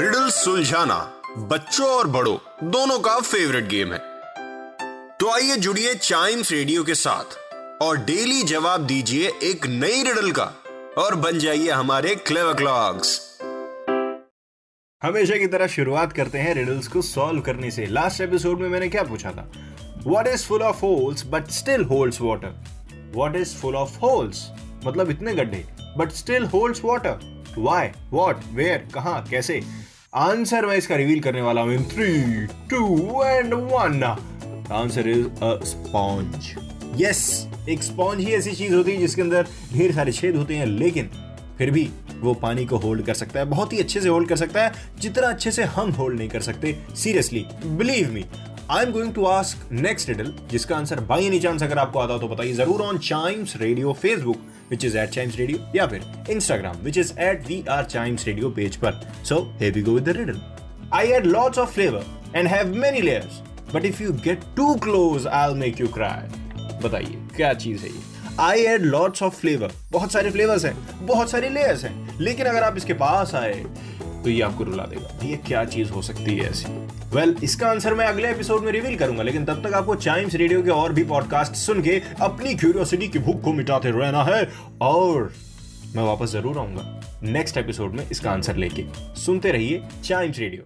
Riddle सुलझाना बच्चों और बड़ों, दोनों का फेवरेट गेम है। तो आइए जुड़िए चाइम्स रेडियो के साथ और डेली जवाब दीजिए एक नई रिडल का और बन जाइए हमारे क्लेवर क्लॉक्स हमेशा की तरह शुरुआत करते हैं रिडल्स को सॉल्व करने से। लास्ट एपिसोड में मैंने क्या पूछा था? What is full of holes but still holds water what is full of holes मतलब इतने गड्ढे but still holds water why what where कहा? कैसे? आंसर मैं इसका रिवील करने वाला हूँ in three two and one answer is a sponge yes एक स्पॉन्ज ही ऐसी चीज़ होती है जिसके अंदर ढेर सारे छेद होते हैं, लेकिन फिर भी वो पानी को होल्ड कर सकता है, बहुत ही अच्छे से होल्ड कर सकता है, जितना अच्छे से हम होल्ड नहीं कर सकते seriously believe me I am going to ask next riddle जिसका आंसर बाई एनी चांस अगर आपको आता हो तो बताइए ज़रूर on Chimes radio Facebook which is at Chimes radio या फिर Instagram which is at we are Chimes radio page पर। So here we go with the riddle. I add lots of flavor and have many layers, but if you get too close, I'll make you cry. बताइए, क्या चीज़ है ये? I add lots of flavour बहुत सारे flavours हैं, बहुत सारे लेयर्स हैं, लेकिन अगर आप इसके पास आए तो ये आपको रुला देगा। ये क्या चीज़ हो सकती है ऐसी? वेल well, इसका आंसर मैं अगले एपिसोड में रिवील करूँगा लेकिन तब तक आपको चाइम्स रेडियो के और भी पॉडकास्ट सुन के अपनी क्यूरियोसिटी की भूख को मिटाते रहना है। और मैं वापस ज़रूर आऊँगा नेक्स्ट एपिसोड में इसका आंसर लेके। सुनते रहिए चाइम्स रेडियो